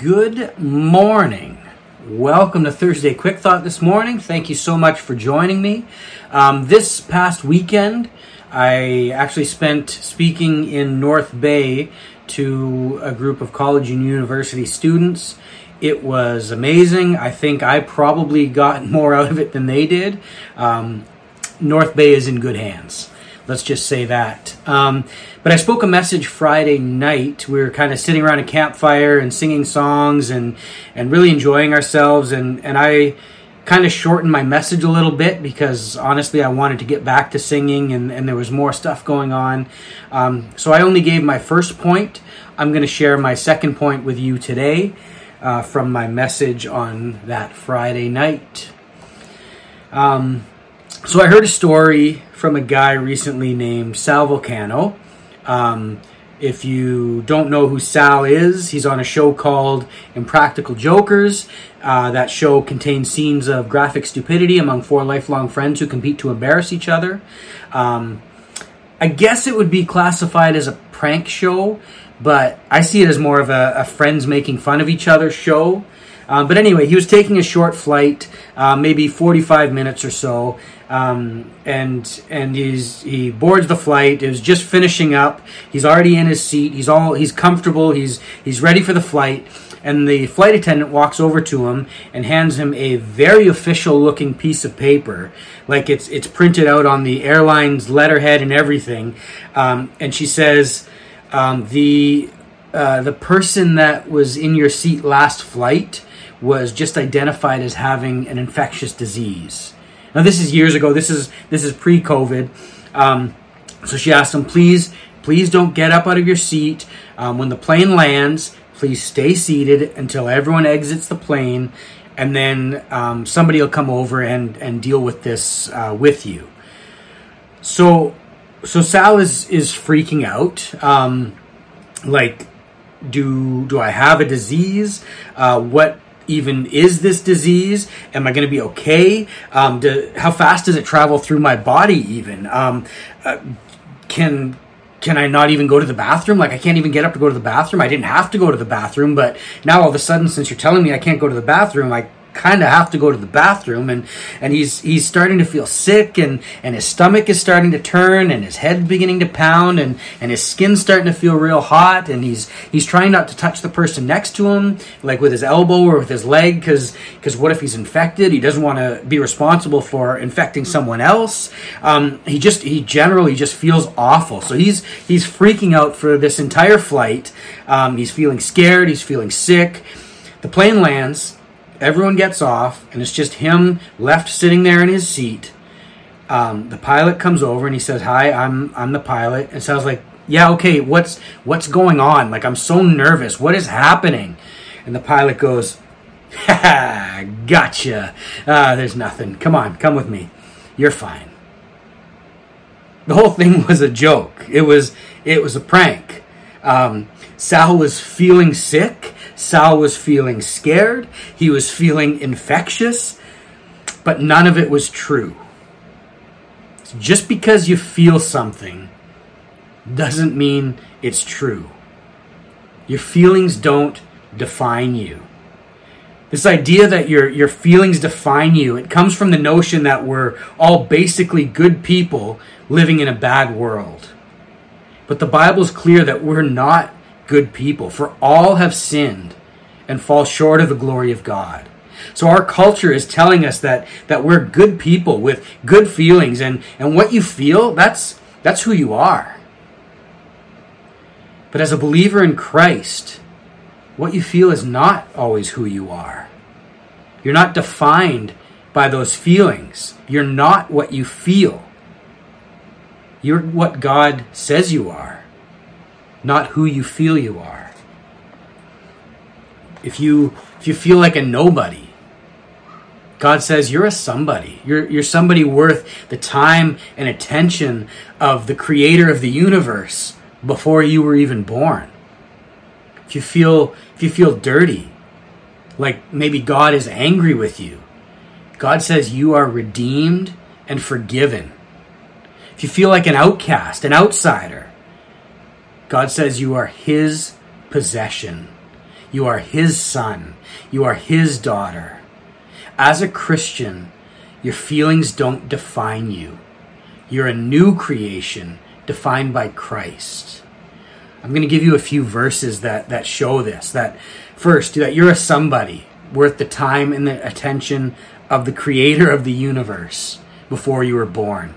Good morning. Welcome to Thursday Quick Thought this morning. Thank you so much for joining me. Um, this past weekend, I actually spent speaking in North Bay to a group of college and university students. It was amazing. I think I probably got more out of it than they did. Um, North Bay is in good hands. Let's just say that. Um, but I spoke a message Friday night. We were kind of sitting around a campfire and singing songs and and really enjoying ourselves. And and I kind of shortened my message a little bit because honestly I wanted to get back to singing and, and there was more stuff going on. Um, so I only gave my first point. I'm going to share my second point with you today uh, from my message on that Friday night. Um, so I heard a story from a guy recently named Sal Vulcano. Um, if you don't know who Sal is, he's on a show called Impractical Jokers. Uh, that show contains scenes of graphic stupidity among four lifelong friends who compete to embarrass each other. Um, I guess it would be classified as a prank show, but I see it as more of a, a friends making fun of each other show. Um, but anyway, he was taking a short flight, uh, maybe 45 minutes or so, um, and and he's he boards the flight. It was just finishing up. He's already in his seat. He's all he's comfortable. He's he's ready for the flight. And the flight attendant walks over to him and hands him a very official looking piece of paper, like it's it's printed out on the airline's letterhead and everything. Um, and she says, um, "the uh, the person that was in your seat last flight." was just identified as having an infectious disease. Now this is years ago. This is this is pre-COVID. Um, so she asked him, please, please don't get up out of your seat um, when the plane lands. Please stay seated until everyone exits the plane, and then um, somebody will come over and and deal with this uh, with you. So, so Sal is is freaking out. Um, like, do do I have a disease? Uh, what even is this disease? Am I going to be okay? Um, do, how fast does it travel through my body? Even um, uh, can can I not even go to the bathroom? Like I can't even get up to go to the bathroom. I didn't have to go to the bathroom, but now all of a sudden, since you're telling me I can't go to the bathroom, I kind of have to go to the bathroom and and he's he's starting to feel sick and and his stomach is starting to turn and his head beginning to pound and and his skin's starting to feel real hot and he's he's trying not to touch the person next to him like with his elbow or with his leg cuz cuz what if he's infected? He doesn't want to be responsible for infecting someone else. Um, he just he generally just feels awful. So he's he's freaking out for this entire flight. Um, he's feeling scared he's feeling sick. The plane lands Everyone gets off, and it's just him left sitting there in his seat. Um, the pilot comes over and he says, "Hi, I'm I'm the pilot." And sounds like, "Yeah, okay. What's what's going on? Like I'm so nervous. What is happening?" And the pilot goes, "Ha, gotcha. Uh, there's nothing. Come on, come with me. You're fine." The whole thing was a joke. It was it was a prank. Um, Sal was feeling sick Sal was feeling scared, he was feeling infectious, but none of it was true. Just because you feel something doesn't mean it's true. Your feelings don't define you. This idea that your, your feelings define you, it comes from the notion that we're all basically good people living in a bad world. But the Bible's clear that we're not good people, for all have sinned and fall short of the glory of God. So our culture is telling us that that we're good people with good feelings and and what you feel that's that's who you are. But as a believer in Christ, what you feel is not always who you are. You're not defined by those feelings. You're not what you feel. You're what God says you are not who you feel you are. If you if you feel like a nobody, God says you're a somebody. You're you're somebody worth the time and attention of the creator of the universe before you were even born. If you feel if you feel dirty, like maybe God is angry with you, God says you are redeemed and forgiven. If you feel like an outcast, an outsider, God says you are His possession. You are His son. You are His daughter. As a Christian, your feelings don't define you. You're a new creation defined by Christ. I'm going to give you a few verses that, that show this. That first, that you're a somebody worth the time and the attention of the creator of the universe before you were born.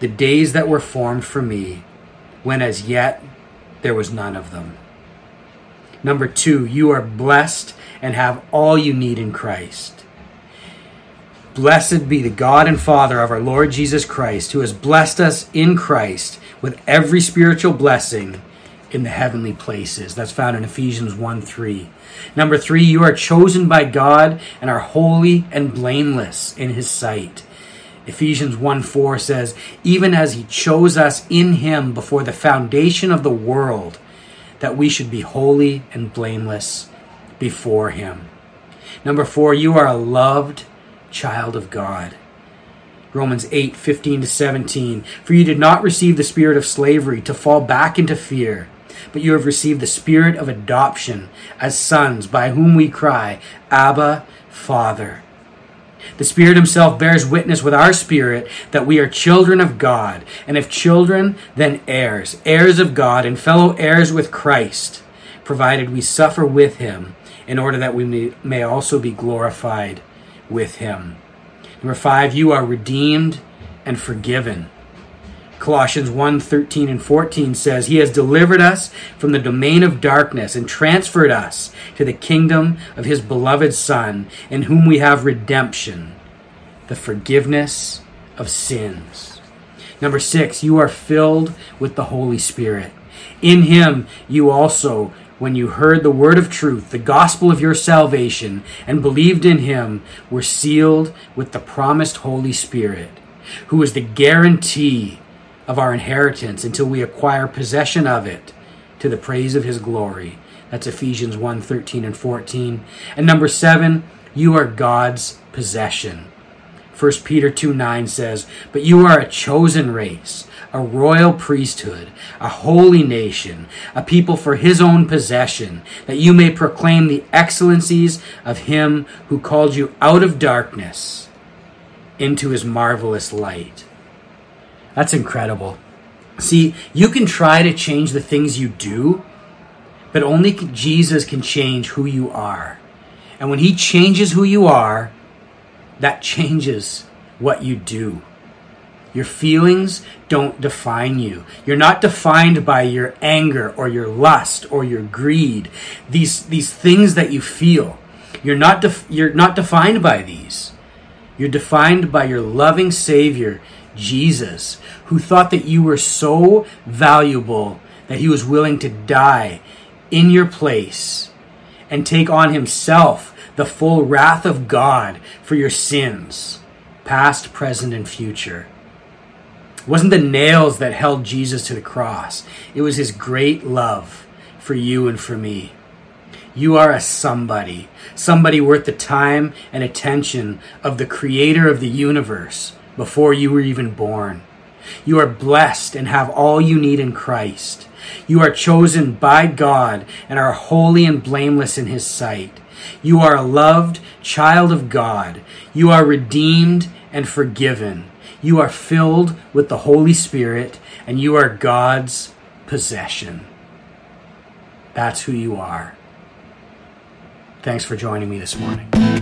the days that were formed for me, when as yet there was none of them. Number two, you are blessed and have all you need in Christ. Blessed be the God and Father of our Lord Jesus Christ, who has blessed us in Christ with every spiritual blessing in the heavenly places. That's found in Ephesians 1 3. Number three, you are chosen by God and are holy and blameless in his sight. Ephesians 1 4 says, Even as he chose us in him before the foundation of the world, that we should be holy and blameless before him. Number four, you are a loved child of God. Romans 8 15 to 17. For you did not receive the spirit of slavery to fall back into fear, but you have received the spirit of adoption as sons, by whom we cry, Abba, Father. The Spirit Himself bears witness with our spirit that we are children of God, and if children, then heirs, heirs of God, and fellow heirs with Christ, provided we suffer with Him, in order that we may, also be glorified with Him. Number five, you are redeemed and forgiven. Colossians 1 13 and 14 says, He has delivered us from the domain of darkness and transferred us to the kingdom of His beloved Son, in whom we have redemption, the forgiveness of sins. Number six, you are filled with the Holy Spirit. In Him, you also, when you heard the word of truth, the gospel of your salvation, and believed in Him, were sealed with the promised Holy Spirit, who is the guarantee of our inheritance until we acquire possession of it to the praise of his glory. That's Ephesians 1 13 and 14. And number seven, you are God's possession. 1 Peter 2 9 says, But you are a chosen race, a royal priesthood, a holy nation, a people for his own possession, that you may proclaim the excellencies of him who called you out of darkness into his marvelous light. That's incredible. See, you can try to change the things you do, but only Jesus can change who you are. And when He changes who you are, that changes what you do. Your feelings don't define you. You're not defined by your anger or your lust or your greed. These, these things that you feel. You're not, def- you're not defined by these. You're defined by your loving Savior Jesus, who thought that you were so valuable that he was willing to die in your place and take on himself the full wrath of God for your sins, past, present, and future. It wasn't the nails that held Jesus to the cross, it was his great love for you and for me. You are a somebody, somebody worth the time and attention of the creator of the universe before you were even born. You are blessed and have all you need in Christ. You are chosen by God and are holy and blameless in His sight. You are a loved child of God. You are redeemed and forgiven. You are filled with the Holy Spirit and you are God's possession. That's who you are. Thanks for joining me this morning.